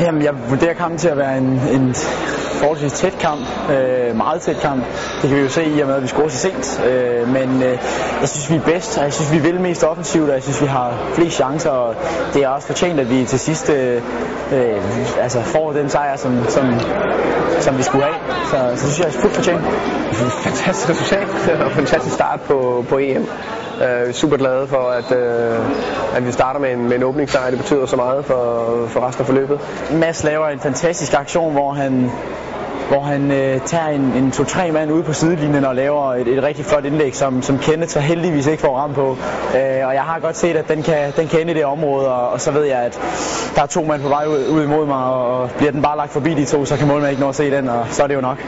Jamen, jeg vurderer kampen til at være en, en forholdsvis tæt kamp. Øh, meget tæt kamp. Det kan vi jo se i og med, at vi scorer så sent. Øh, men øh, jeg synes, vi er bedst, og jeg synes, vi vil mest offensivt, og jeg synes, vi har flest chancer, og det er også fortjent, at vi til sidst øh, øh, altså får den sejr, som, som, som vi skulle have. Så, så synes jeg, det er fuldt fortjent. Fantastisk resultat og fantastisk start på, på EM. Øh, super glade for, at, øh, at vi starter med en, med en åbningssejr. Det betyder så meget for, for resten af forløbet. Mads laver en fantastisk aktion, hvor han hvor han øh, tager en, en to-tre mand ude på sidelinjen og laver et, et rigtig flot indlæg, som, som Kenneth så heldigvis ikke får ram på. Øh, og jeg har godt set, at den kan, den kan ende i det område, og, og så ved jeg, at der er to mand på vej ud, ud imod mig, og bliver den bare lagt forbi de to, så kan målmanden ikke nå at se den, og så er det jo nok.